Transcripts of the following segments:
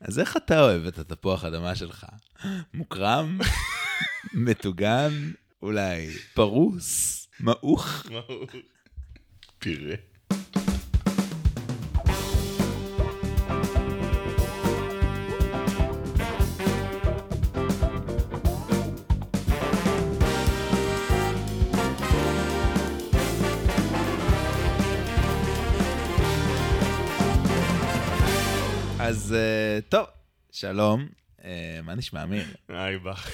אז איך אתה אוהב את התפוח אדמה שלך? מוקרם? מטוגן? אולי פרוס? מעוך? פירה. אז אה, טוב, שלום, אה, מה נשמע, אמיר? היי, בח.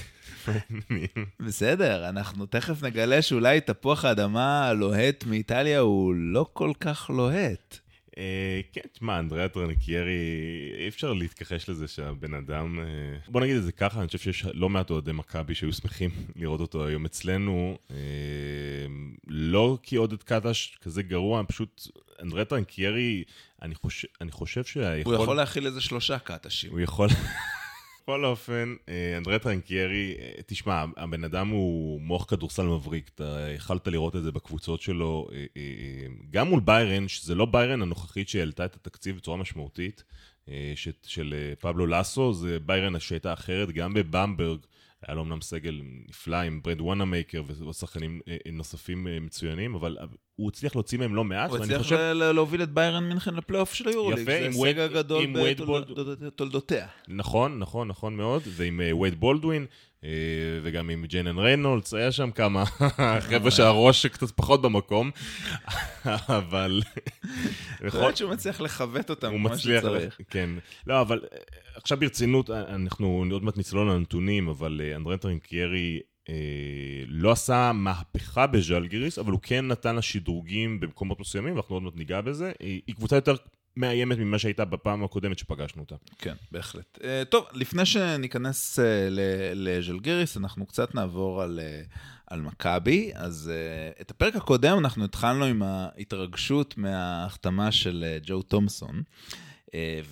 בסדר, אנחנו תכף נגלה שאולי תפוח האדמה הלוהט מאיטליה הוא לא כל כך לוהט. אה, כן, תשמע, אנדריאה טרנקיירי, אי אפשר להתכחש לזה שהבן אדם... בוא נגיד את זה ככה, אני חושב שיש לא מעט אוהדי מכבי שהיו שמחים לראות אותו היום אצלנו. לא כי עודד קטש כזה גרוע, פשוט אנדראה טרינקיירי, אני חושב, אני חושב שהיכול... הוא יכול להכיל איזה שלושה קטשים. הוא יכול... בכל אופן, אנדראה טרינקיירי, תשמע, הבן אדם הוא מוח כדורסל מבריק, אתה יכלת לראות את זה בקבוצות שלו, גם מול ביירן, שזה לא ביירן הנוכחית שהעלתה את התקציב בצורה משמעותית, של פבלו לסו, זה ביירן שהייתה אחרת, גם בבמברג. היה לו אמנם סגל נפלא עם בראד וואנאמייקר ושחקנים נוספים מצוינים, אבל הוא הצליח להוציא מהם לא מעט. הוא הצליח חושב... להוביל את ביירן מינכן לפלייאוף של היורוליג. יפה, עם וייד... זה הישג הגדול בתולדותיה. נכון, נכון, נכון מאוד. ועם וייד בולדווין, וגם עם ג'יילן ריינולדס, היה שם כמה חבר'ה שהראש קצת פחות במקום, אבל... יכול להיות שהוא מצליח לנווט אותם כמו שצריך. כן. לא, אבל עכשיו ברצינות, אנחנו עוד מעט נצלול לנתונים, אבל אנדראה טרינקיירי... לא עשה מהפכה בז'לגיריס, אבל הוא כן נתן לה שדרוגים במקומות מסוימים, ואנחנו עוד מעט ניגע בזה. היא קבוצה יותר מאיימת ממה שהייתה בפעם הקודמת שפגשנו אותה. כן, בהחלט. טוב, לפני שניכנס לז'לגיריס, אנחנו קצת נעבור על, על מכבי. אז את הפרק הקודם אנחנו התחלנו עם ההתרגשות מההחתמה של ג'ו תומסון.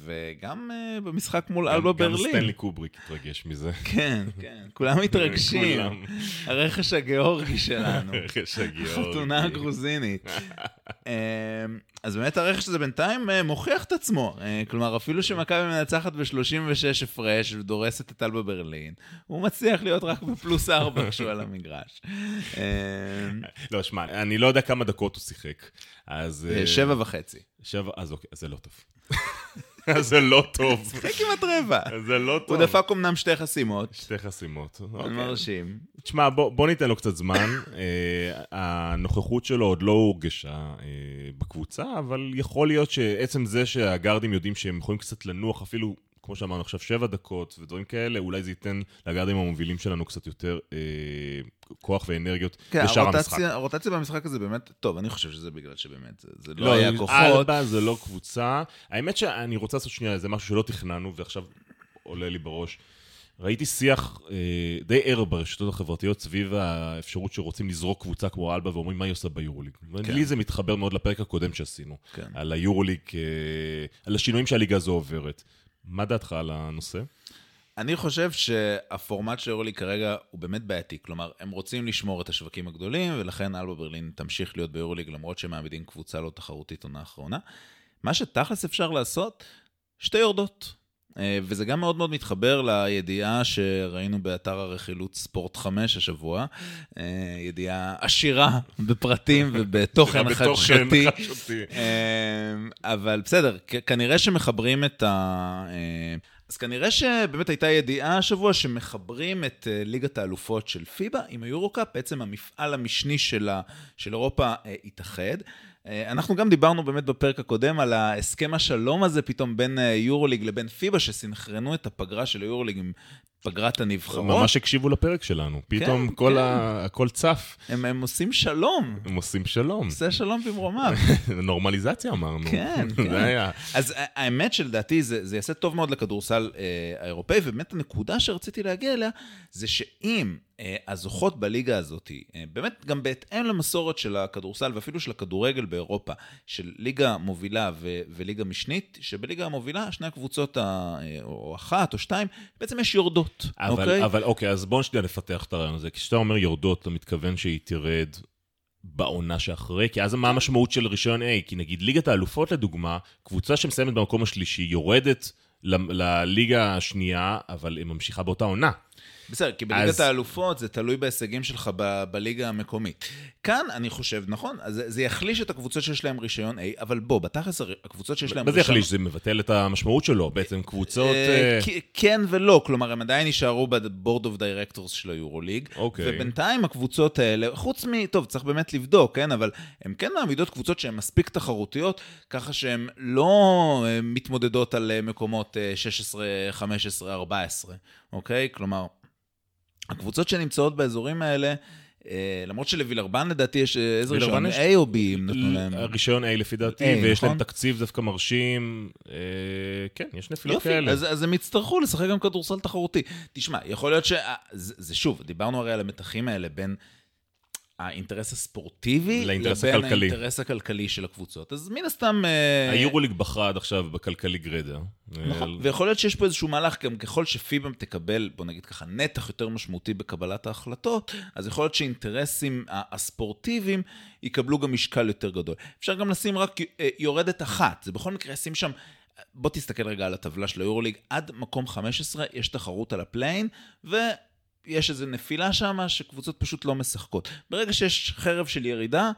וגם במשחק מול אלבה ברלין. גם סטנלי קובריק התרגש מזה. כן, כן, כולם מתרגשים. הרכש הגיאורגי שלנו. הרכש הגיאורגי. החתונה הגרוזינית. אז באמת הרכש הזה בינתיים מוכיח את עצמו. כלומר, אפילו שמכבי מנצחת ב-36 הפרש ודורסת את אלבה ברלין, הוא מצליח להיות רק בפלוס 4 כשהוא על המגרש. לא, שמע, אני לא יודע כמה דקות הוא שיחק. אז... שבע וחצי. שבע, אז אוקיי, זה לא טוב. זה לא טוב. שיחק כמעט רבע. זה לא טוב. הוא דפק אמנם שתי חסימות. שתי חסימות. אוקיי. מרשים. תשמע, בוא, בוא ניתן לו קצת זמן. הנוכחות שלו עוד לא הורגשה בקבוצה, אבל יכול להיות שעצם זה שהגארדים יודעים שהם יכולים קצת לנוח, אפילו כמו שאמרנו עכשיו, שבע דקות ודברים כאלה, אולי זה ייתן לגארדים המובילים שלנו קצת יותר אה, כוח ואנרגיות כן, בשאר הרוטציה, המשחק. הרוטציה במשחק הזה באמת, טוב, אני חושב שזה בגלל שבאמת, זה, זה לא, לא היה כוחות. אלבה זה לא קבוצה. האמת שאני רוצה לעשות שנייה איזה משהו שלא תכננו, ועכשיו עולה לי בראש. ראיתי שיח אה, די ער ברשתות החברתיות סביב האפשרות שרוצים לזרוק קבוצה כמו אלבה ואומרים מה היא עושה ביורוליג. כן. לי זה מתחבר מאוד לפרק הקודם שעשינו. כן. על היורוליג, אה, על השינויים שהליגה הזו עוברת. מה דעתך על הנושא? אני חושב שהפורמט של יורוליג כרגע הוא באמת בעייתי. כלומר, הם רוצים לשמור את השווקים הגדולים, ולכן אלבה ברלין תמשיך להיות ביורוליג, למרות שהם מעמידים קבוצה לא תחרותית עונה האחרונה. מה שתכלס אפשר לעשות, שתי יורדות. וזה גם מאוד מאוד מתחבר לידיעה שראינו באתר הרכילות ספורט 5 השבוע, ידיעה עשירה בפרטים ובתוכן חדשותי. אבל בסדר, כנראה שמחברים את ה... אז כנראה שבאמת הייתה ידיעה השבוע שמחברים את ליגת האלופות של פיבה עם היורו-קאפ, בעצם המפעל המשני של אירופה התאחד. אנחנו גם דיברנו באמת בפרק הקודם על ההסכם השלום הזה פתאום בין יורוליג לבין פיבה, שסינכרנו את הפגרה של היורוליג עם פגרת הנבחרות. ממש הקשיבו לפרק שלנו, פתאום כן, כל כן. ה... הכל צף. הם, הם עושים שלום. הם עושים שלום. עושה שלום במרומיו. נורמליזציה אמרנו. כן, כן. זה היה. אז האמת שלדעתי זה, זה יעשה טוב מאוד לכדורסל אה, האירופאי, ובאמת הנקודה שרציתי להגיע אליה, זה שאם אה, הזוכות בליגה הזאת, אה, באמת גם בהתאם למסורת של הכדורסל ואפילו של הכדורגל באירופה, של ליגה מובילה ו- וליגה משנית, שבליגה המובילה שני הקבוצות, ה- או אחת או שתיים, בעצם יש יורדות, אבל, אוקיי? אבל אוקיי, אז בואו שנייה נפתח את הרעיון הזה. כשאתה אומר יורדות, אתה מתכוון שהיא תרד בעונה שאחרי? כי אז מה המשמעות של רישיון A? כי נגיד ליגת האלופות לדוגמה, קבוצה שמסיימת במקום השלישי, יורדת ל- לליגה השנייה, אבל היא ממשיכה באותה עונה. בסדר, כי בליגת אז- האלופות זה תלוי בהישגים שלך ב- בליגה המקומית. כאן אני חושב, נכון, זה- זה יחליש את הקבוצות שיש להן רישיון A, אבל בוא, בתכלס הקבוצות שיש להן מה זה רישיון... יחליש? זה מבטל את המשמעות שלו. בעצם קבוצות... אה, אה, כן ולא, כלומר, הם עדיין יישארו ב-board of directors של היורוליג. אוקיי. ובינתיים הקבוצות האלה, חוץ מ... טוב, צריך באמת לבדוק, כן? אבל הן כן מעמידות קבוצות שהן מספיק תחרותיות, ככה שהן לא אה, מתמודדות על מקומות אה, 16, 15, 14, אוקיי? כלומר, הקבוצות שנמצאות באזורים האלה, אה, למרות שלווילרבן לדעתי יש איזה רישיון, יש- A או B, אם נתנו להם. הרישיון A לפי דעתי, A, ויש להם נכון? תקציב דווקא מרשים. אה, כן, יש נפילות יופי, כאלה. אז, אז הם יצטרכו לשחק גם כדורסל תחרותי. תשמע, יכול להיות ש... אה, זה, זה שוב, דיברנו הרי על המתחים האלה בין האינטרס הספורטיבי לאינטרס לבין הכלכלי. האינטרס הכלכלי של הקבוצות. אז מן הסתם... אה, היורוליג בחרה עד עכשיו בכלכלי גרידא. נכון, אה, ויכול להיות שיש פה איזשהו מהלך, גם ככל שפיב"א תקבל, בוא נגיד ככה, נתח יותר משמעותי בקבלת ההחלטות, אז יכול להיות שאינטרסים הספורטיביים יקבלו גם משקל יותר גדול. אפשר גם לשים רק אה, יורדת אחת, זה בכל מקרה ישים שם... בוא תסתכל רגע על הטבלה של היורוליג, עד מקום 15 יש תחרות על ה play-in, ויש איזו נפילה שם שקבוצות פשוט לא משחקות. ברגע שיש חרב של ירידה,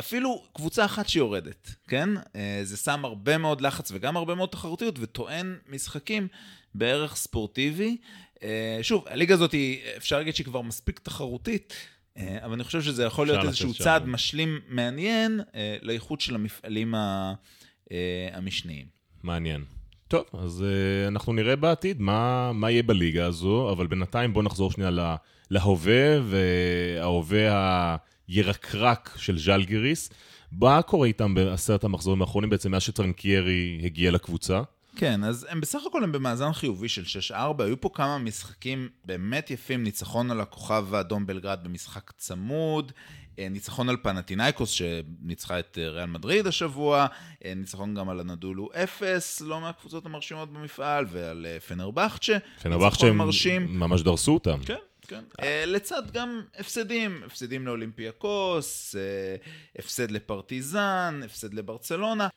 אפילו קבוצה אחת שיורדת, כן? אה, זה שם הרבה מאוד לחץ וגם הרבה מאוד תחרותיות וטוען משחקים בערך ספורטיבי. אה, שוב, הליגה הזאת, היא, אפשר להגיד שהיא כבר מספיק תחרותית, אה, אבל אני חושב שזה יכול להיות איזשהו צעד. משלים מעניין לאיכות של המפעלים המשניים. מעניין. טוב, אז uh, אנחנו נראה בעתיד מה, מה יהיה בליגה הזו, אבל בינתיים בואו נחזור שנייה לה, להווה, וההווה הירקרק של ז'לגיריס. מה קורה איתם בעשרת המחזורים האחרונים, בעצם מאז שטרנקיירי הגיע לקבוצה? כן, אז הם בסך הכל הם במאזן חיובי של 6-4, היו פה כמה משחקים באמת יפים, ניצחון על הכוכב האדום בלגרד במשחק צמוד, אה, ניצחון על פנטינאיקוס שניצחה את אה, ריאל מדריד השבוע, אה, ניצחון גם על הנדולו 0, לא מהקבוצות המרשימות במפעל, ועל פנרבכצ'ה, ניצחון הם מרשים. ממש דרסו אותם. כן, כן. אה, לצד גם הפסדים, הפסדים לאולימפיאקוס, אה, הפסד לפרטיזן, הפסד לברצלונה.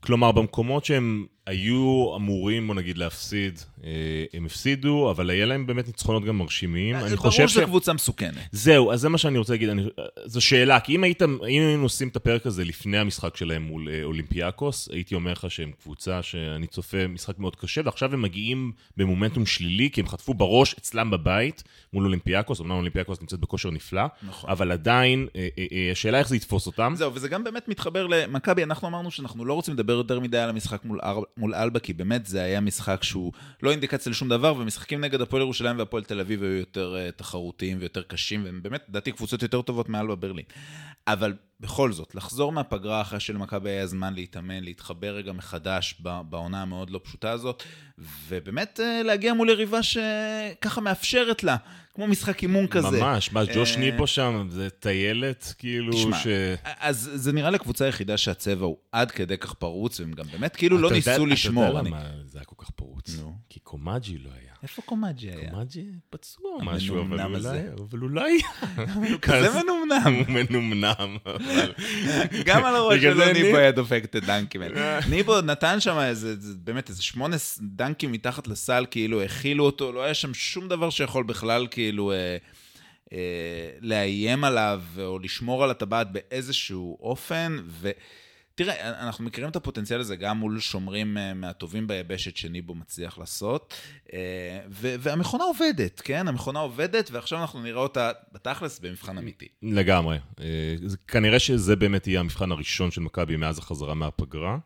כלומר, במקומות שהם היו אמורים, בוא נגיד, להפסיד, אה, הם הפסידו, אבל היה להם באמת ניצחונות גם מרשימים. אני ברור חושב שזו ש... קבוצה מסוכנת. זהו, אז זה מה שאני רוצה להגיד. אני... זו שאלה, כי אם, היית, אם היינו עושים את הפרק הזה לפני המשחק שלהם מול אה, אולימפיאקוס, הייתי אומר לך שהם קבוצה שאני צופה משחק מאוד קשה, ועכשיו הם מגיעים במומנטום שלילי, כי הם חטפו בראש אצלם בבית מול אולימפיאקוס, אמנם אולימפיאקוס נמצאת בכושר נפלא, נכון. אבל עדיין, אה, אה, אה, השאלה איך זה יתפוס אותם. זהו, וזה גם באמת מתחבר למכבי, אנחנו אמרנו שאנחנו לא רוצים לדבר יותר מדי על המשחק מול. מול אלבה, כי באמת זה היה משחק שהוא לא אינדיקציה לשום דבר, ומשחקים נגד הפועל ירושלים והפועל תל אביב היו יותר אה, תחרותיים ויותר קשים, והם באמת, לדעתי, קבוצות יותר טובות מאלבה ברלין. אבל בכל זאת, לחזור מהפגרה אחרי שלמכבי היה זמן להתאמן, להתחבר רגע מחדש בעונה המאוד לא פשוטה הזאת, ובאמת אה, להגיע מול יריבה שככה מאפשרת לה, כמו משחק אימון כזה. ממש, מה, ג'וש אה, ניבו שם, זה טיילת, כאילו, תשמע, ש... אז זה נראה לי הקבוצה היחידה שהצבע הוא עד כדי כך פרוץ, והם גם באמת כאילו לא ניסו לשמור. אתה יודע למה זה היה כל כך פרוץ? כי קומאג'י לא היה. איפה קומאג'י היה? קומאג'י פצוע משהו, אבל אולי. אבל אולי... כזה מנומנם. הוא מנומנם, אבל... גם על הראש שלו זה ניבו היה דופק את הדנקים האלה. ניבו נתן שם איזה, זה- באמת איזה שמונה דנקים מתחת לסל, כאילו הכילו אותו, לא היה שם שום דבר שיכול בכלל כאילו אה, אה, לאיים עליו או לשמור על הטבעת באיזשהו אופן. ו... תראה, אנחנו מכירים את הפוטנציאל הזה גם מול שומרים אה, מהטובים ביבשת שניבו מצליח לעשות, אה, והמכונה עובדת, כן? המכונה עובדת, ועכשיו אנחנו נראה אותה בתכלס במבחן אמיתי. לגמרי. אה, כנראה שזה באמת יהיה המבחן הראשון של מכבי מאז החזרה מהפגרה.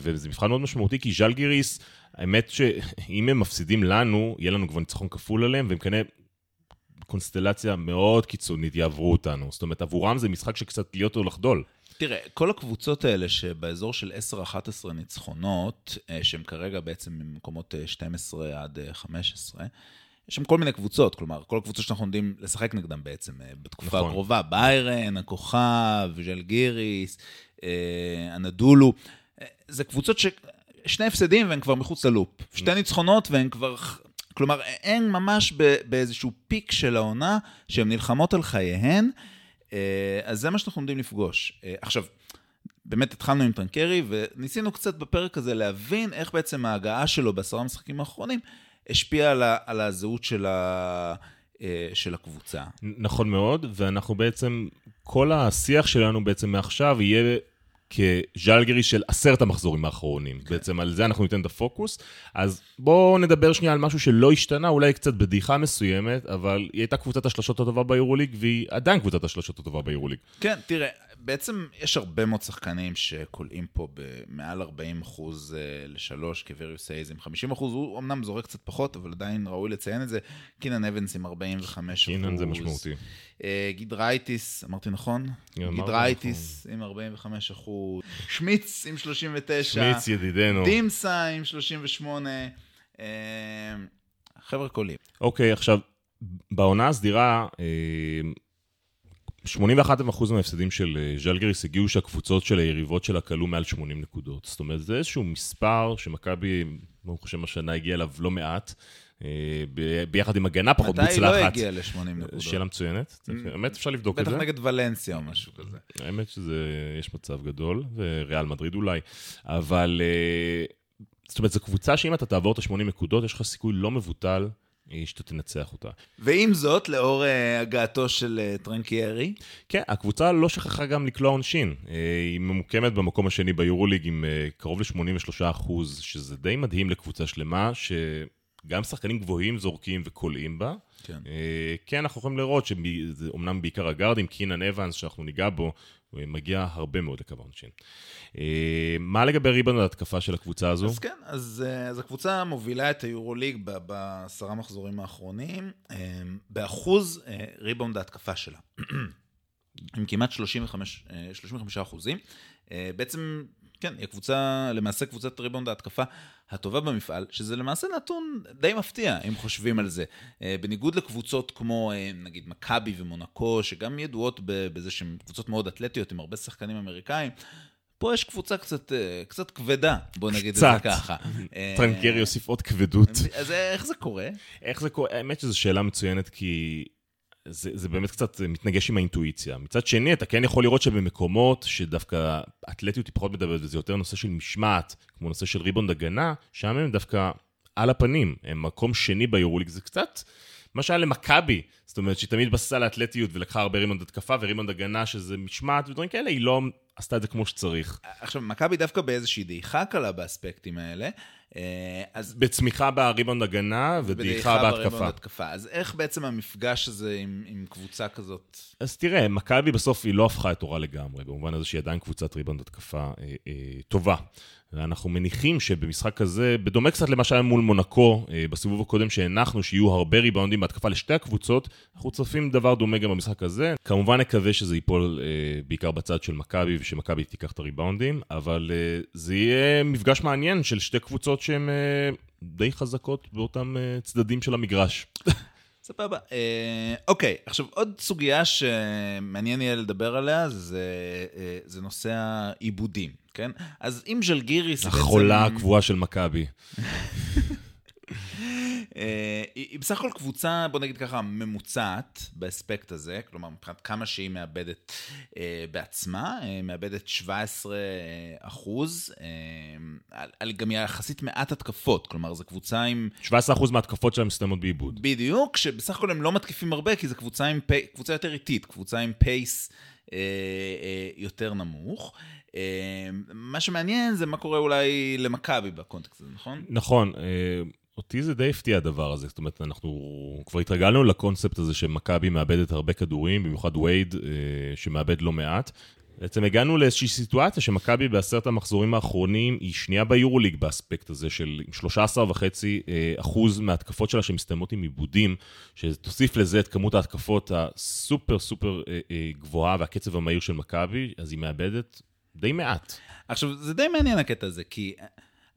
וזה מבחן מאוד משמעותי, כי ז'לגיריס, האמת שאם הם מפסידים לנו, יהיה לנו כבר ניצחון כפול עליהם, והם כנראה קונסטלציה מאוד קיצונית יעברו אותנו. זאת אומרת, עבורם זה משחק שקצת להיות או לחדול. תראה, כל הקבוצות האלה שבאזור של 10-11 ניצחונות, אה, שהם כרגע בעצם ממקומות אה, 12 עד אה, 15, יש שם כל מיני קבוצות, כלומר, כל הקבוצות שאנחנו עומדים לשחק נגדם בעצם אה, בתקופה נכון. הקרובה, ביירן, הכוכב, ז'לגיריס, אה, הנדולו, אה, זה קבוצות ש... שני הפסדים והם כבר מחוץ ללופ. שתי ניצחונות והם כבר... כלומר, הן ממש באיזשהו פיק של העונה, שהן נלחמות על חייהן, אה, אז זה מה שאנחנו עומדים לפגוש. אה, עכשיו, באמת התחלנו עם טרנקרי, וניסינו קצת בפרק הזה להבין איך בעצם ההגעה שלו בעשרה המשחקים האחרונים השפיעה על, על הזהות של, ה, אה, של הקבוצה. נכון מאוד, ואנחנו בעצם, כל השיח שלנו בעצם מעכשיו יהיה כז'לגרי של עשרת המחזורים האחרונים. Okay. כן. בעצם על זה אנחנו ניתן את הפוקוס. אז בואו נדבר שנייה על משהו שלא השתנה, אולי קצת בדיחה מסוימת, אבל היא הייתה קבוצת השלשות הטובה ביורוליג, והיא עדיין קבוצת השלשות הטובה ביורוליג. כן, תראה, בעצם יש הרבה מאוד שחקנים שקולעים פה במעל 40 אחוז אה, לשלוש, קבריוס הייז עם 50 אחוז, הוא אמנם זורק קצת פחות, אבל עדיין ראוי לציין את זה. קינן אבנס עם 45 אחוז. קינן זה משמעותי. אה, גידרייטיס, אמרתי נכון? גידרייטיס עם 45 אחוז. שמיץ עם 39. שמיץ ידידנו. דימסה עם 38. אה, חבר'ה קולעים. אוקיי, עכשיו, בעונה הסדירה, 81% מההפסדים של אה, ז'לגריס הגיעו שהקבוצות של היריבות שלה כלו מעל 80 נקודות. זאת אומרת, זה איזשהו מספר שמכבי, ברוך השם, השנה הגיע אליו לא מעט. אה, ביחד עם הגנה פחות מוצלחת. מתי היא לא הגיעה ל-80 נקודות? שאלה מצוינת. Mm. באמת אפשר לבדוק את זה. בטח נגד ולנסיה או משהו כזה. האמת שיש מצב גדול, וריאל מדריד אולי. אבל, אה, זאת אומרת, זו קבוצה שאם אתה תעבור את ה-80 נקודות, יש לך סיכוי לא מבוטל שאתה תנצח אותה. ועם זאת, לאור uh, הגעתו של uh, טרנקיירי? כן, הקבוצה לא שכחה גם לקלוע עונשין. Uh, היא ממוקמת במקום השני ביורוליג עם uh, קרוב ל-83 אחוז, שזה די מדהים לקבוצה שלמה, שגם שחקנים גבוהים זורקים וקולעים בה. כן. Uh, כן, אנחנו יכולים לראות שזה אומנם בעיקר הגארדים, קינן אבנס, שאנחנו ניגע בו, הוא מגיע הרבה מאוד לקו העונשין. אה, מה לגבי ריבאונד ההתקפה של הקבוצה הזו? אז כן, אז, אה, אז הקבוצה מובילה את היורוליג בעשרה מחזורים האחרונים, אה, באחוז ריבאונד ההתקפה שלה. עם כמעט 35, 35 אחוזים. בעצם כן, היא הקבוצה, למעשה קבוצת ריבאונד ההתקפה הטובה במפעל, שזה למעשה נתון די מפתיע, אם חושבים על זה. אה, בניגוד לקבוצות כמו אה, נגיד מכבי ומונקו, שגם ידועות בזה שהן קבוצות מאוד אתלטיות עם הרבה שחקנים אמריקאים, פה יש קבוצה קצת, אה, קצת כבדה, בוא נגיד קצת. את זה ככה. טרנקרי יוסיף עוד כבדות. אז איך זה קורה? איך זה קורה? האמת שזו שאלה מצוינת, כי זה, זה באמת קצת מתנגש עם האינטואיציה. מצד שני, אתה כן יכול לראות שבמקומות שדווקא אתלטיות היא פחות מדברת, וזה יותר נושא של משמעת, כמו נושא של ריבונד הגנה, שם הם דווקא על הפנים. הם מקום שני ביורוליג, זה קצת מה שהיה למכבי. זאת אומרת, שהיא תמיד בססה לאתלטיות ולקחה הרבה ריבונד התקפה וריבונד הגנה, שזה משמעת ודברים כאלה, היא לא עשתה את זה כמו שצריך. עכשיו, מכבי דווקא באיזושהי דעיכה קלה באספקטים האלה. אה, אז... בצמיחה בריבונד הגנה ודעיכה בהתקפה. התקפה. אז איך בעצם המפגש הזה עם, עם קבוצה כזאת? אז תראה, מכבי בסוף היא לא הפכה את תורה לגמרי, במובן הזה שהיא עדיין קבוצת ריבונד התקפה אה, אה, טובה. ואנחנו מניחים שבמשחק הזה, בדומה קצת למה שהיה מול מונקו אה, בסיבוב הקודם שהנחנו שיהיו הרבה ריבאונדים בהתקפה לשתי הקבוצות, אנחנו צופים דבר דומה גם במשחק הזה. כמובן נקווה שזה ייפול אה, בעיקר בצד של מכבי ושמכבי תיקח את הריבאונדים, אבל אה, זה יהיה מפגש מעניין של שתי קבוצות שהן די חזקות באותם צדדים של המגרש. סבבה. אה, אוקיי, עכשיו עוד סוגיה שמעניין יהיה לדבר עליה, זה, אה, זה נושא העיבודים, כן? אז אם ז'לגיריס בעצם... החולה הקבועה של מכבי. אה, היא בסך הכל קבוצה, בוא נגיד ככה, ממוצעת באספקט הזה, כלומר, מבחינת כמה שהיא מאבדת אה, בעצמה, אה, מאבדת 17 אחוז, על גם יחסית מעט התקפות, כלומר, זו קבוצה עם... 17 אחוז מההתקפות שלה מסתיימות בעיבוד. בדיוק, שבסך הכל הם לא מתקיפים הרבה, כי זו קבוצה, עם פי, קבוצה יותר איטית, קבוצה עם פייס יותר נמוך. מה שמעניין זה מה קורה אולי למכבי בקונטקסט הזה, נכון? נכון. אותי זה די הפתיע הדבר הזה, זאת אומרת, אנחנו כבר התרגלנו לקונספט הזה שמכבי מאבדת הרבה כדורים, במיוחד וייד, אה, שמאבד לא מעט. בעצם הגענו לאיזושהי סיטואציה שמכבי בעשרת המחזורים האחרונים היא שנייה ביורוליג באספקט הזה של 13.5 אה, אחוז מההתקפות שלה שמסתיימות עם עיבודים, שתוסיף לזה את כמות ההתקפות הסופר סופר אה, גבוהה והקצב המהיר של מכבי, אז היא מאבדת די מעט. עכשיו, זה די מעניין הקטע הזה, כי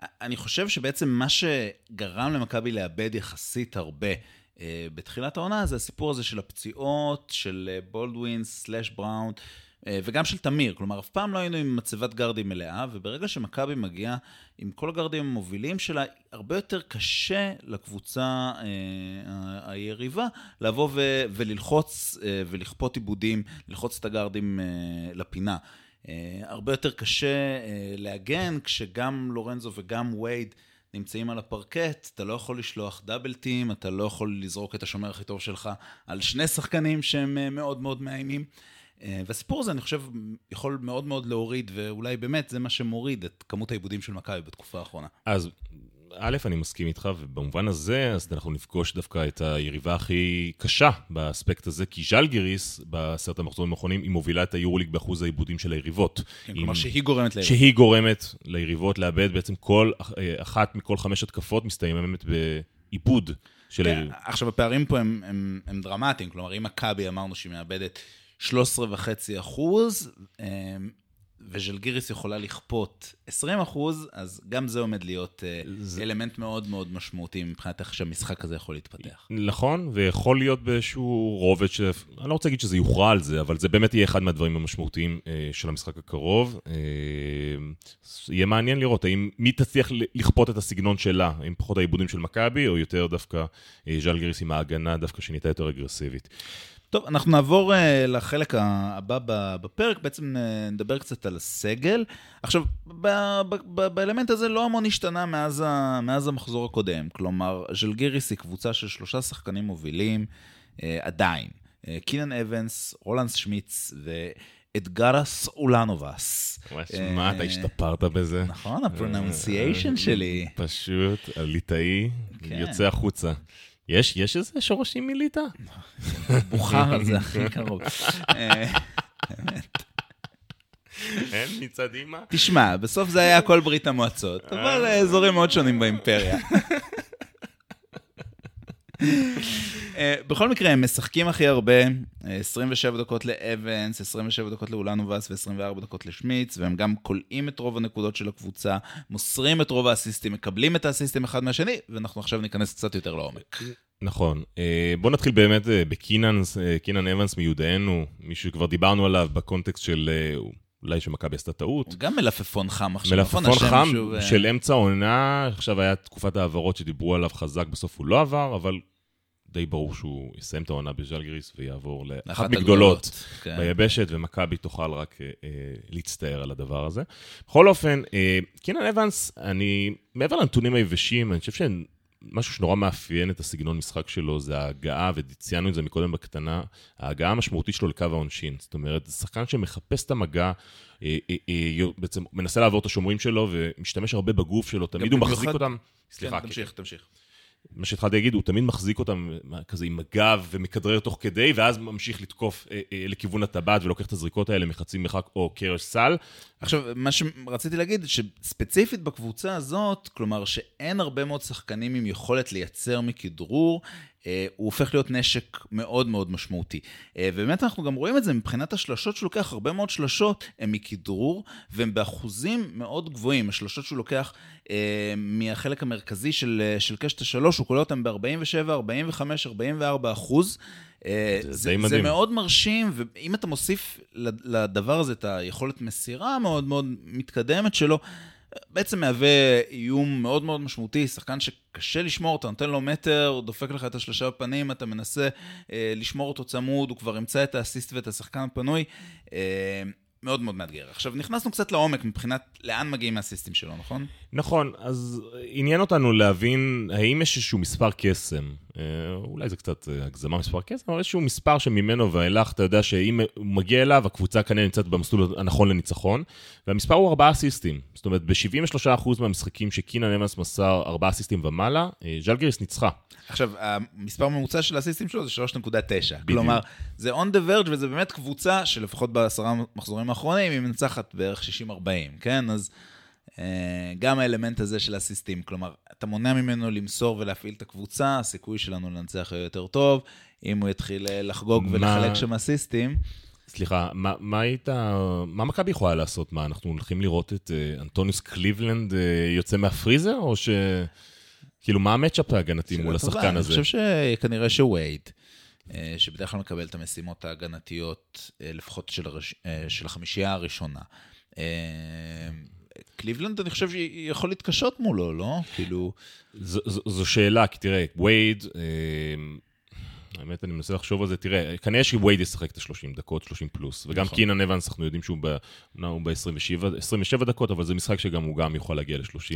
אני חושב שבעצם מה שגרם למכבי לאבד יחסית הרבה uh, בתחילת העונה זה הסיפור הזה של הפציעות, של בולדווין, סלאש בראון, uh, וגם של תמיר. כלומר, אף פעם לא היינו עם מצבת גרדים מלאה, וברגע שמכבי מגיעה עם כל הגרדים המובילים שלה, הרבה יותר קשה לקבוצה uh, היריבה לבוא ו- וללחוץ uh, ולכפות עיבודים, ללחוץ את הגרדים uh, לפינה. הרבה יותר קשה להגן כשגם לורנזו וגם וייד נמצאים על הפרקט, אתה לא יכול לשלוח דאבל טים, אתה לא יכול לזרוק את השומר הכי טוב שלך על שני שחקנים שהם מאוד מאוד מאיימים. והסיפור הזה, אני חושב, יכול מאוד מאוד להוריד, ואולי באמת זה מה שמוריד את כמות העיבודים של מכבי בתקופה האחרונה. אז א', אני מסכים איתך, ובמובן הזה, אז אנחנו נפגוש דווקא את היריבה הכי קשה באספקט הזה, כי ז'לגיריס, בעשרת המחזורים האחרונים, היא מובילה את היורוליג באחוז העיבודים של היריבות. כן, כלומר שהיא גורמת ליריבות. שהיא גורמת ליריבות לאבד, בעצם כל, אחת מכל חמש התקפות מסתיימת בעיבוד של כן, היריבות. עכשיו, הפערים פה הם, הם, הם דרמטיים, כלומר, אם מכבי אמרנו שהיא מאבדת 13.5 אחוז, וז'לגיריס יכולה לכפות 20 אחוז, אז גם זה עומד להיות אה, זה... אלמנט מאוד מאוד משמעותי מבחינת איך שהמשחק הזה יכול להתפתח. נכון, ויכול להיות באיזשהו רובד ש... אני לא רוצה להגיד שזה יוכרע על זה, אבל זה באמת יהיה אחד מהדברים המשמעותיים אה, של המשחק הקרוב. אה, יהיה מעניין לראות האם מי תצליח לכפות את הסגנון שלה, האם פחות העיבודים של מכבי, או יותר דווקא אה, ז'לגיריס עם ההגנה דווקא שנהייתה יותר אגרסיבית. טוב, אנחנו נעבור אה, לחלק הבא בפרק, בעצם אה, נדבר קצת על הסגל. עכשיו, ב- ב- ב- באלמנט הזה לא המון השתנה מאז, ה- מאז המחזור הקודם. כלומר, ז'לגיריס היא קבוצה של שלושה שחקנים מובילים אה, עדיין. אה, קינן אבנס, רולנס שמיץ ואדגרס אולנובס. מה, אתה השתפרת בזה? נכון, ה pronunciation שלי. פשוט, הליטאי, כן. יוצא החוצה. יש, יש איזה שורשים מליטא? בוכר זה הכי קרוב. אין מצד אימא? תשמע, בסוף זה היה כל ברית המועצות, אבל אזורים מאוד שונים באימפריה. אה, בכל מקרה, הם משחקים הכי הרבה, 27 דקות לאבנס, 27 דקות לאולנובס ו-24 דקות לשמיץ, והם גם כולאים את רוב הנקודות של הקבוצה, מוסרים את רוב האסיסטים, מקבלים את האסיסטים אחד מהשני, ואנחנו עכשיו ניכנס קצת יותר לעומק. נכון. אה, בואו נתחיל באמת אה, בקינן, קינן אבנס מיודענו, מישהו שכבר דיברנו עליו בקונטקסט של... אולי שמכבי עשתה טעות. גם מלפפון חם עכשיו. מלפפון חם שוב... של אמצע עונה, עכשיו היה תקופת העברות שדיברו עליו חזק, בסוף הוא לא עבר, אבל די ברור שהוא יסיים את העונה בז'לגריס ויעבור לאחת מגדולות כן. ביבשת, ומכבי תוכל רק אה, אה, להצטער על הדבר הזה. בכל אופן, אה, קינן אבנס, אני, מעבר לנתונים היבשים, אני חושב שמשהו שנורא מאפיין את הסגנון משחק שלו זה ההגעה, וציינו את זה מקודם בקטנה, ההגעה המשמעותית שלו לקו העונשין. זאת אומרת, זה שחקן שמחפש את המגע, אה, אה, אה, בעצם מנסה לעבור את השומרים שלו, ומשתמש הרבה בגוף שלו, תמיד הוא מחזיק אותם. סליחה, כן, תמשיך, תמשיך. מה שהתחלתי להגיד, הוא תמיד מחזיק אותם כזה עם הגב ומכדרר תוך כדי, ואז ממשיך לתקוף אה, אה, לכיוון הטבעת ולוקח את הזריקות האלה מחצי מרחק או קרש סל. עכשיו, מה שרציתי להגיד, שספציפית בקבוצה הזאת, כלומר שאין הרבה מאוד שחקנים עם יכולת לייצר מכדרור, הוא הופך להיות נשק מאוד מאוד משמעותי. אה, ובאמת אנחנו גם רואים את זה מבחינת השלשות שהוא לוקח, הרבה מאוד שלשות הם מכדרור, והם באחוזים מאוד גבוהים. השלשות שהוא לוקח אה, מהחלק המרכזי של, של קשת השלוש, הוא קורא אותם ב-47, 45, 44 אחוז. זה, זה, זה, זה מאוד מרשים, ואם אתה מוסיף לדבר הזה את היכולת מסירה המאוד מאוד מתקדמת שלו, בעצם מהווה איום מאוד מאוד משמעותי, שחקן שקשה לשמור, אתה נותן לו מטר, דופק לך את השלושה בפנים, אתה מנסה אה, לשמור אותו צמוד, הוא כבר ימצא את האסיסט ואת השחקן הפנוי. אה, מאוד מאוד מאתגר. עכשיו, נכנסנו קצת לעומק מבחינת לאן מגיעים האסיסטים שלו, נכון? נכון, אז עניין אותנו להבין האם יש איזשהו מספר קסם. אה, אולי זה קצת אה, הגזמה מספר קסם, אבל איזשהו מספר שממנו ואילך אתה יודע שאם הוא מגיע אליו, הקבוצה כנראה נמצאת במסלול הנכון לניצחון, והמספר הוא ארבעה אסיסטים. זאת אומרת, ב-73% מהמשחקים שקינן אמאס מסר ארבעה אסיסטים ומעלה, אה, ז'לגריס ניצחה. עכשיו, המספר הממוצע של האסיסטים שלו זה 3.9. כלומר, זה on the verge וזה באמת קבוצה שלפחות בעשרה מחזורים האחרונים היא מנצחת בערך 60-40, כן? אז גם האלמנט הזה של אסיסטים, כלומר, אתה מונע ממנו למסור ולהפעיל את הקבוצה, הסיכוי שלנו לנצח יהיה יותר טוב. אם הוא יתחיל אה, לחגוג מה... ולחלק שם אסיסטים. סליחה, מה, מה היית, מה מכבי יכולה לעשות? מה, אנחנו הולכים לראות את אה, אנטוניוס קליבלנד אה, יוצא מהפריזר, או ש... כאילו, מה ה matchup ההגנתי מול השחקן הזה? אני חושב שכנראה שווייד, אה, שבדרך כלל מקבל את המשימות ההגנתיות, אה, לפחות של, הרש... אה, של החמישייה הראשונה. קליבלנד, אני חושב שיכול להתקשות מולו, לא? כאילו... זו, זו, שאלה, כי תראה, וייד, האמת, אני מנסה לחשוב על זה. תראה, כנראה שווייד ישחק את ה-30 דקות, 30 פלוס. וגם נכון. קינן אבנס, אנחנו יודעים שהוא ב-27 דקות, אבל זה משחק שגם הוא גם יכול להגיע ל-30.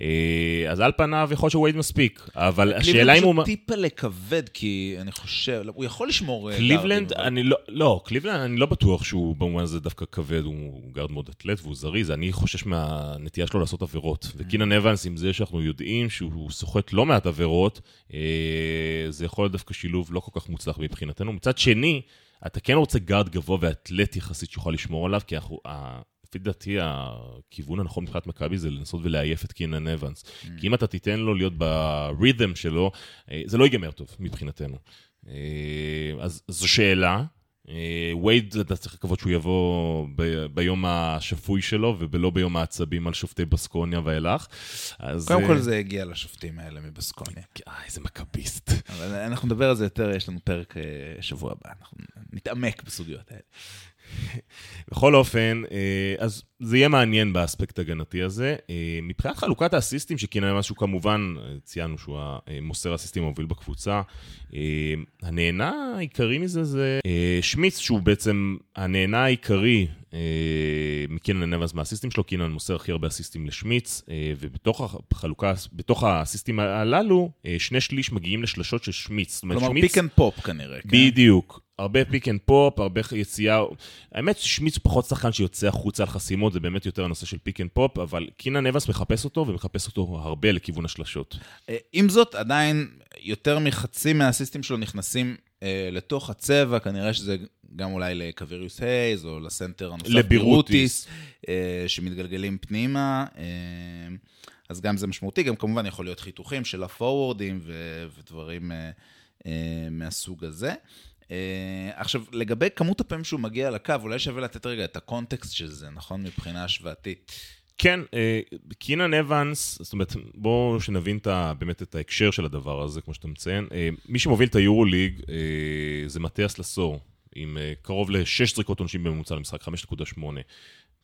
אה, אז על פניו יכול שווייד מספיק, אבל השאלה אם הוא... קליבלנד טיפה כבד, כי אני חושב, הוא יכול לשמור... אה, קליבלנד, אני לא, לא, קליבלנד, אני לא בטוח שהוא במובן הזה דווקא כבד, הוא גארד מאוד אתלט והוא זריז, אני חושש מהנטייה שלו לעשות עבירות. Mm. וקינן אבנס, עם זה שאנחנו יודעים שהוא סוחט לא מעט עבירות, זה יכול להיות דווקא שילוב לא כל כך מוצלח מבחינתנו. מצד שני, אתה כן רוצה גארד גבוה ואתלט יחסית שיוכל לשמור עליו, כי אנחנו, לפי דעתי, הכיוון הנכון מבחינת מכבי זה לנסות ולעייף את קינן אבנס. Mm. כי אם אתה תיתן לו להיות ברית'ם שלו, אה, זה לא ייגמר טוב מבחינתנו. אה, אז זו שאלה, וייד, אה, אתה צריך לקוות שהוא יבוא ב- ביום השפוי שלו, ולא ביום העצבים על שופטי בסקוניה ואילך. אז... קודם כל זה הגיע לשופטים האלה מבסקוניה. אה, איזה מכביסט. אבל אנחנו נדבר על זה יותר, יש לנו פרק שבוע הבא, אנחנו נתעמק בסוגיות האלה. בכל אופן, אה, אז זה יהיה מעניין באספקט הגנתי הזה. אה, מבחינת חלוקת האסיסטים, שקינן משהו כמובן, ציינו שהוא המוסר האסיסטים המוביל בקבוצה, אה, הנהנה העיקרי מזה זה שמיץ, שהוא בעצם הנהנה העיקרי מקינן אבנס מהאסיסטים שלו, קינן מוסר הכי הרבה אסיסטים לשמיץ, ובתוך החלוקה, בתוך האסיסטים הללו, שני שליש מגיעים לשלשות של שמיץ. כלומר, pick and pop כנראה. כן? בדיוק. הרבה pick and pop, הרבה יציאה, האמת ששמיץ הוא פחות שחקן שיוצא החוצה על חסימות, זה באמת יותר הנושא של pick and pop, אבל קינן אבנס מחפש אותו, ומחפש אותו הרבה לכיוון השלשות. אה, עם זאת, עדיין יותר מחצי מהאסיסטים שלו נכנסים אה, לתוך הצבע, כנראה שזה גם אולי לקוויריוס הייז, או לסנטר הנוסף לבירוטיס, אה, שמתגלגלים פנימה. אה, אז גם זה משמעותי, גם כמובן יכול להיות חיתוכים של הפורוורדים ודברים אה, אה, מהסוג הזה. Uh, עכשיו, לגבי כמות הפעמים שהוא מגיע לקו, אולי שווה לתת רגע את הקונטקסט של זה, נכון? מבחינה השוואתית. כן, uh, קינן אבנס, זאת אומרת, בואו שנבין את, באמת את ההקשר של הדבר הזה, כמו שאתה מציין. Uh, מי שמוביל את היורוליג אה, זה מתיאס לסור, עם קרוב לשש זריקות עונשין בממוצע למשחק, 5.8.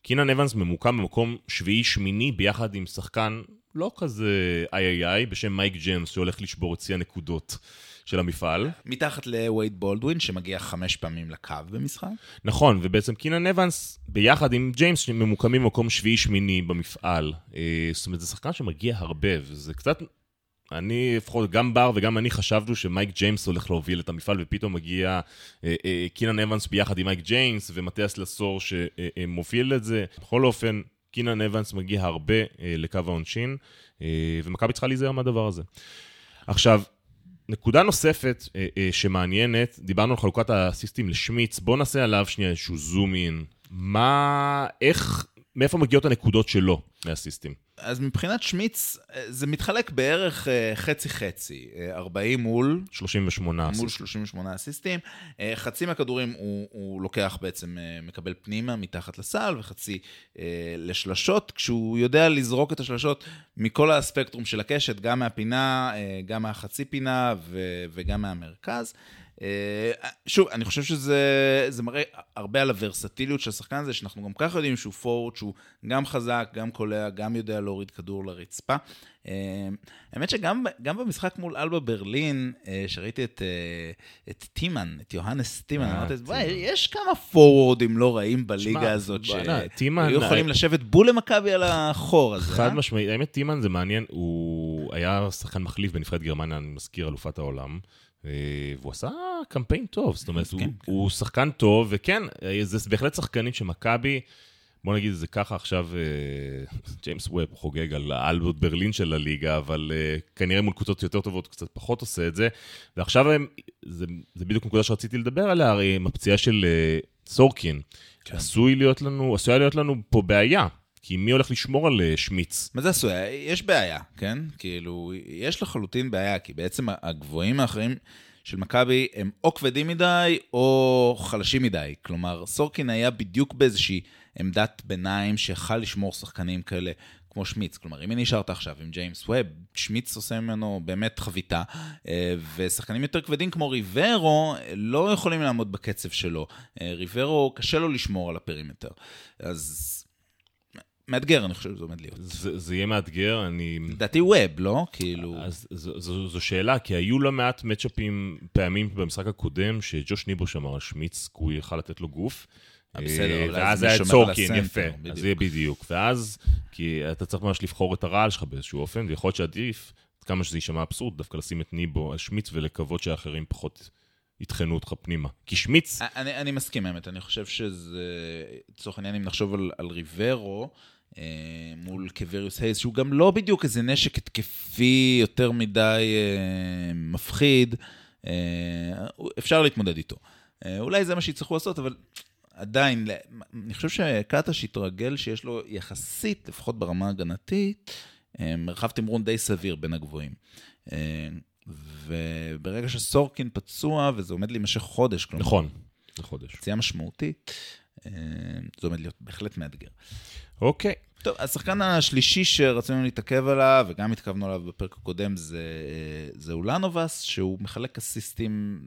קינן אבנס ממוקם במקום שביעי-שמיני ביחד עם שחקן לא כזה איי-איי-איי בשם מייק ג'יימס שהולך לשבור את שיא הנקודות. של המפעל. מתחת לווייד בולדווין, שמגיע חמש פעמים לקו במשחק. נכון, ובעצם קינן אבנס, ביחד עם ג'יימס, ממוקמים במקום שביעי-שמיני במפעל. אה, זאת אומרת, זה שחקן שמגיע הרבה, וזה קצת... אני, לפחות, גם בר וגם אני חשבנו שמייק ג'יימס הולך להוביל את המפעל, ופתאום מגיע אה, אה, קינן אבנס ביחד עם מייק ג'יימס, ומתיאס לסור שמוביל את זה. בכל אופן, קינן אבנס מגיע הרבה לקו העונשין, ומכבי צריכה להיזהר מהדבר הזה. עכשיו, נקודה נוספת אה, אה, שמעניינת, דיברנו על חלוקת האסיסטים לשמיץ, בואו נעשה עליו שנייה איזשהו zoom in. מה, איך, מאיפה מגיעות הנקודות שלו מהאסיסטים? אז מבחינת שמיץ, אה, זה מתחלק בערך אה, חצי-חצי, 40 אה, מול... 38 מול 38 אסיסטים. חצי מהכדורים הוא, הוא לוקח בעצם, מקבל פנימה מתחת לסל, וחצי לשלשות, כשהוא יודע לזרוק את השלשות מכל הספקטרום של הקשת, גם מהפינה, גם מהחצי פינה וגם מהמרכז. אה, שוב, אני חושב שזה מראה הרבה על הוורסטיליות של השחקן הזה, שאנחנו גם ככה יודעים שהוא פורט, שהוא גם חזק, גם קולע, גם יודע להוריד כדור לרצפה. אה, האמת שגם במשחק מול אלבה ברלין, אה, שראיתי את, את טימן, את יוהנס טימן, אמרתי, וואי, יש כמה פורוורדים לא רעים בליגה הזאת, שהיו יכולים לשבת בול למכבי על החור הזה. חד משמעית, האמת, טימן זה מעניין, הוא היה שחקן מחליף בנבחרת גרמניה, אני מזכיר, אלופת העולם. אה, והוא עשה קמפיין טוב, זאת אומרת, כן, הוא, כן. הוא שחקן טוב, וכן, אה, זה בהחלט שחקנית שמכבי, בוא נגיד את זה ככה, עכשיו אה, ג'יימס ווב חוגג על האלבוט ברלין של הליגה, אבל כנראה מול קבוצות יותר טובות קצת פחות עושה את זה. ועכשיו הם, זה, זה בדיוק נקודה שרציתי לדבר עליה, הרי עם הפציעה של סורקין. כן. עשוי להיות לנו, עשויה להיות לנו פה בעיה. כי מי הולך לשמור על אה, שמיץ? מה זה עשוי? יש בעיה, כן? כאילו, יש לחלוטין בעיה, כי בעצם הגבוהים האחרים של מכבי הם או כבדים מדי או חלשים מדי. כלומר, סורקין היה בדיוק באיזושהי עמדת ביניים שיכל לשמור שחקנים כאלה כמו שמיץ. כלומר, אם אני נשארת עכשיו עם ג'יימס ווב, שמיץ עושה ממנו באמת חביתה, אה, ושחקנים יותר כבדים כמו ריברו לא יכולים לעמוד בקצב שלו. אה, ריברו, קשה לו לשמור על ה perimeter. אז מאתגר, אני חושב שזה עומד להיות. זה, זה יהיה מאתגר, אני... לדעתי ווב, לא? כאילו... אז זו, זו, זו שאלה, כי היו לא מעט מצ'אפים פעמים במשחק הקודם, שג'וש ניבו שמר על שמיץ, כי הוא יכל לתת לו גוף. אה, בסדר, אבל ואז אז היה סורקין, הסנטר, יפה. בדיוק. אז זה יהיה בדיוק. ואז, כי אתה צריך ממש לבחור את הרעל שלך באיזשהו אופן, ויכול להיות שעדיף, עד כמה שזה יישמע אבסורד, דווקא לשים את ניבו על שמיץ ולקוות שאחרים פחות יטחנו אותך פנימה. כי שמיץ, אני, אני מסכים, האמת, אני חושב שזה, לצורך העניין, אם נחשוב על, על ריברו, אה, מול קווריוס הייס, שהוא גם לא בדיוק איזה נשק התקפי יותר מדי אה, מפחיד, אה, אפשר להתמודד איתו. אה, אולי זה מה שיצטרכו לעשות, אבל עדיין, אני חושב שקטש התרגל שיש לו יחסית, לפחות ברמה ההגנתית, אה, מרחב תמרון די סביר בין הגבוהים. אה, וברגע שסורקין פצוע, וזה עומד להימשך חודש, כלומר, נכון, זה חודש. פציעה משמעותית, אה, זה עומד להיות בהחלט מאתגר. אוקיי. טוב, השחקן השלישי שרצינו להתעכב עליו, וגם התכוונו עליו בפרק הקודם, זה, אה, זה אולנובס, שהוא מחלק אסיסטים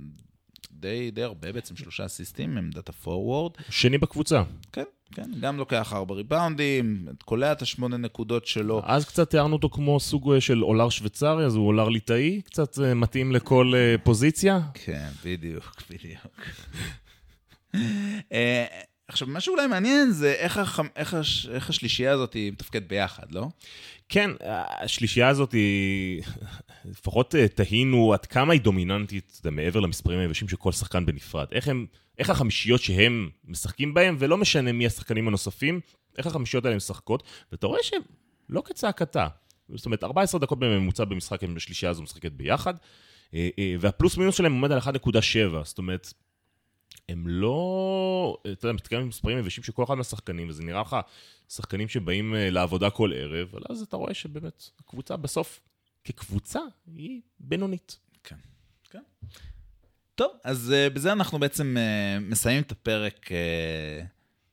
די, די הרבה, בעצם שלושה אסיסטים, עמדת הפורוורד. שני בקבוצה. כן, כן, גם לוקח ארבע ריבאונדים, קולע את השמונה נקודות שלו. אז קצת תיארנו אותו כמו סוג אה, של אולר שוויצרי, אז הוא אולר ליטאי, קצת אה, מתאים לכל פוזיציה. כן, בדיוק, בדיוק. עכשיו, מה שאולי מעניין זה איך, הח... איך, הש... איך השלישייה הזאת מתפקד ביחד, לא? כן, השלישייה הזאת היא... לפחות אה, תהינו עד כמה היא דומיננטית, יודע, מעבר למספרים היבשים של כל שחקן בנפרד. איך הם... איך החמישיות שהם משחקים בהם, ולא משנה מי השחקנים הנוספים, איך החמישיות האלה משחקות, ואתה רואה שהם לא כצעקתה. זאת אומרת, 14 דקות בממוצע במשחק הם בשלישייה הזו משחקת ביחד, אה, אה, והפלוס מינוס שלהם עומד על 1.7, זאת אומרת, הם לא, אתה יודע, מסתכלים עם מספרים יבשים של כל אחד מהשחקנים, וזה נראה לך שחקנים שבאים אה, לעבודה כל ערב, אבל אז אתה רואה שבאמת, הקבוצה בסוף, כקבוצה, היא בינונית. כן. כן. טוב, אז uh, בזה אנחנו בעצם uh, מסיימים את הפרק uh,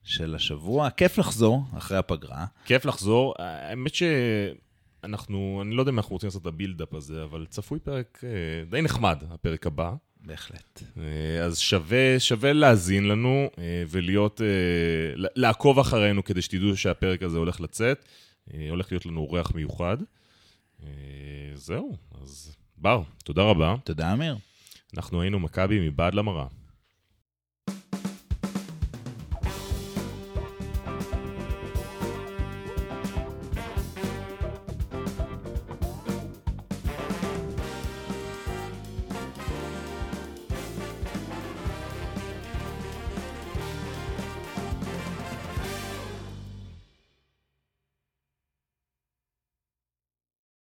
של השבוע. כיף לחזור אחרי הפגרה. כיף לחזור, האמת שאנחנו, אני לא יודע אם אנחנו רוצים לעשות את הבילדאפ הזה, אבל צפוי פרק די נחמד, הפרק הבא. בהחלט. אה, אז שווה, שווה להאזין לנו אה, ולהיות, אה, לעקוב אחרינו כדי שתדעו שהפרק הזה הולך לצאת. הולך להיות לנו אורח מיוחד. זהו, אז בר, תודה רבה. תודה, אמיר. אנחנו היינו מכבי מבעד למראה.